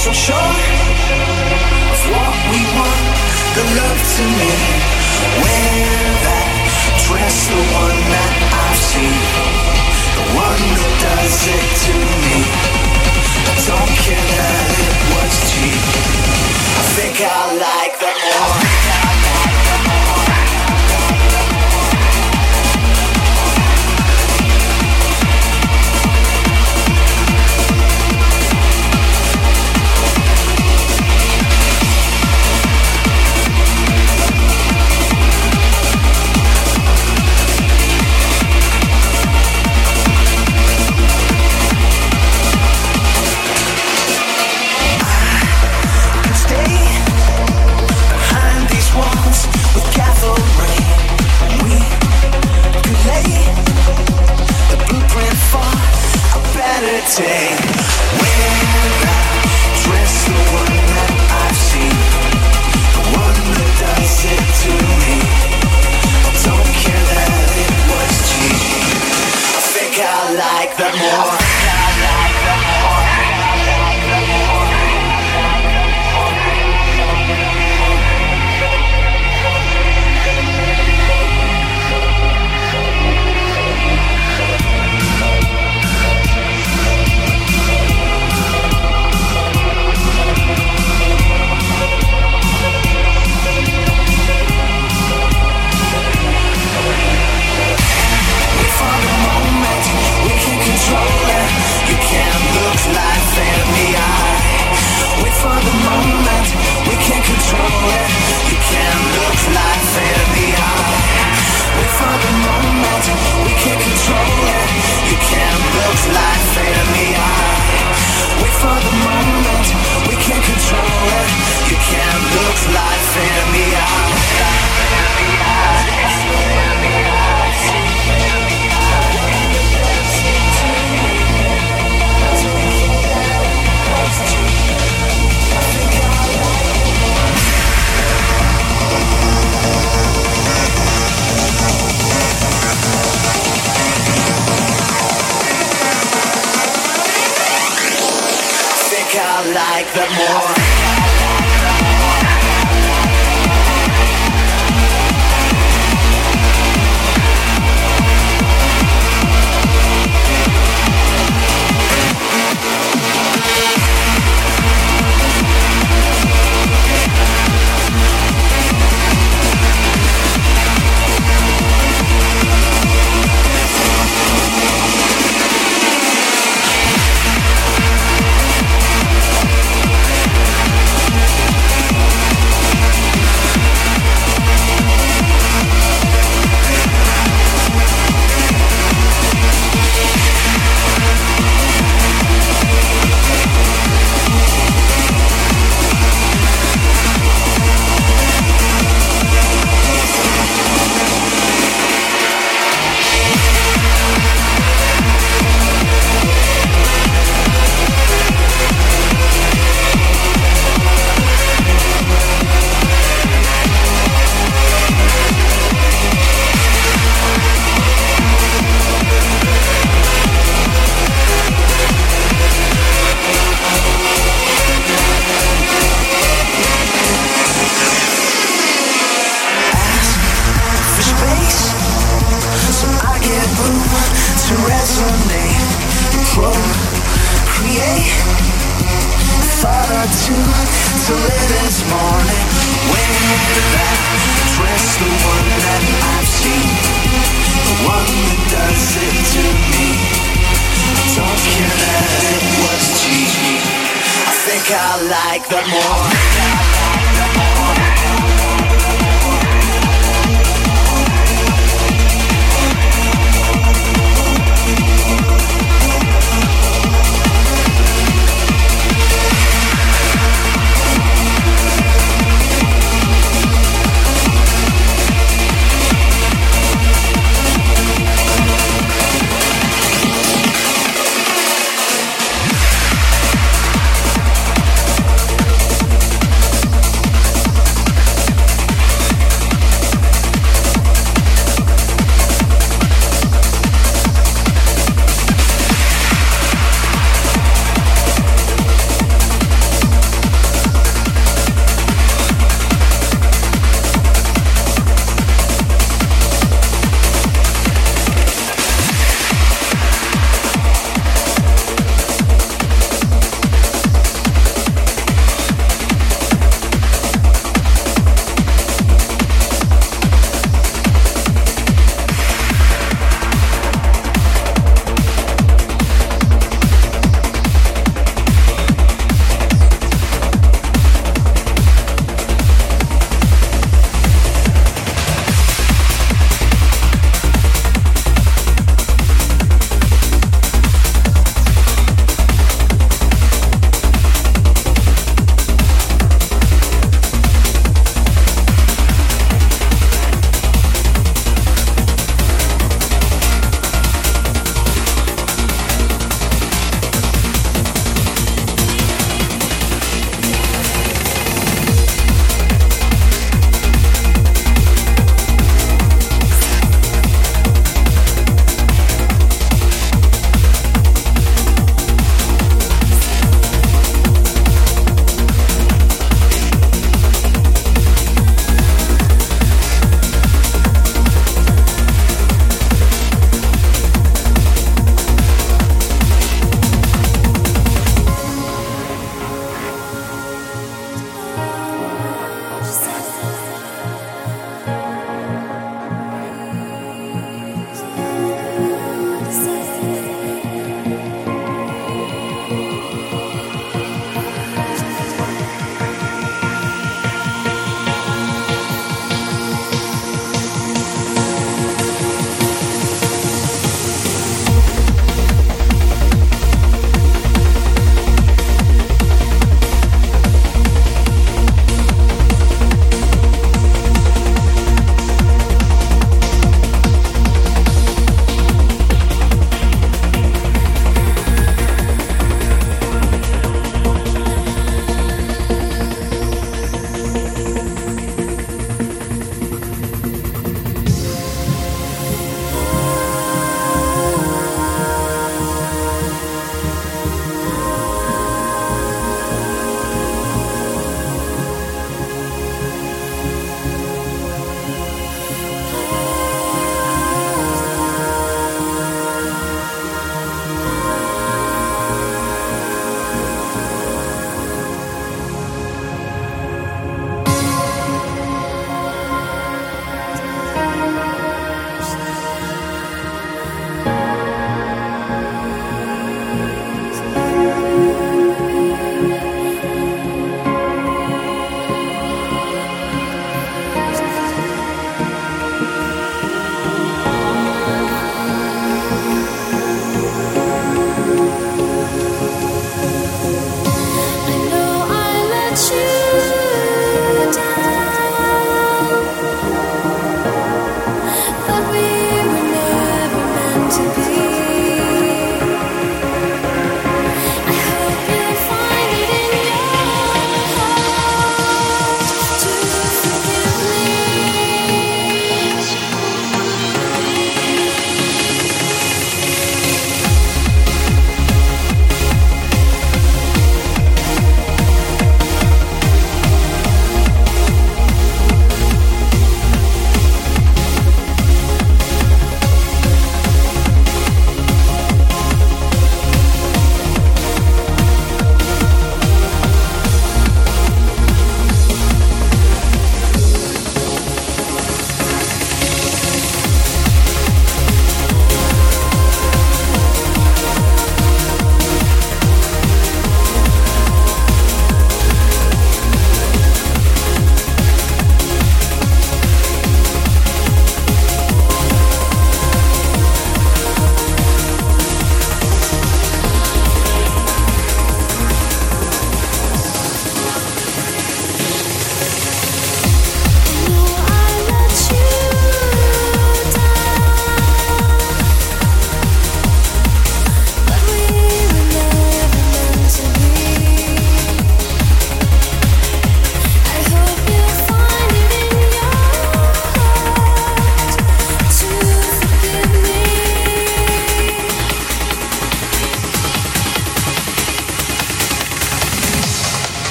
so sure of what we want, the love to me. Wear that dress, the one that I've seen, the one that does it to me. I don't care that it was cheap. I think I like. take world we can't control it. You can't build life in the eye. Wait for the moment we can't control it. You can't build life. that more.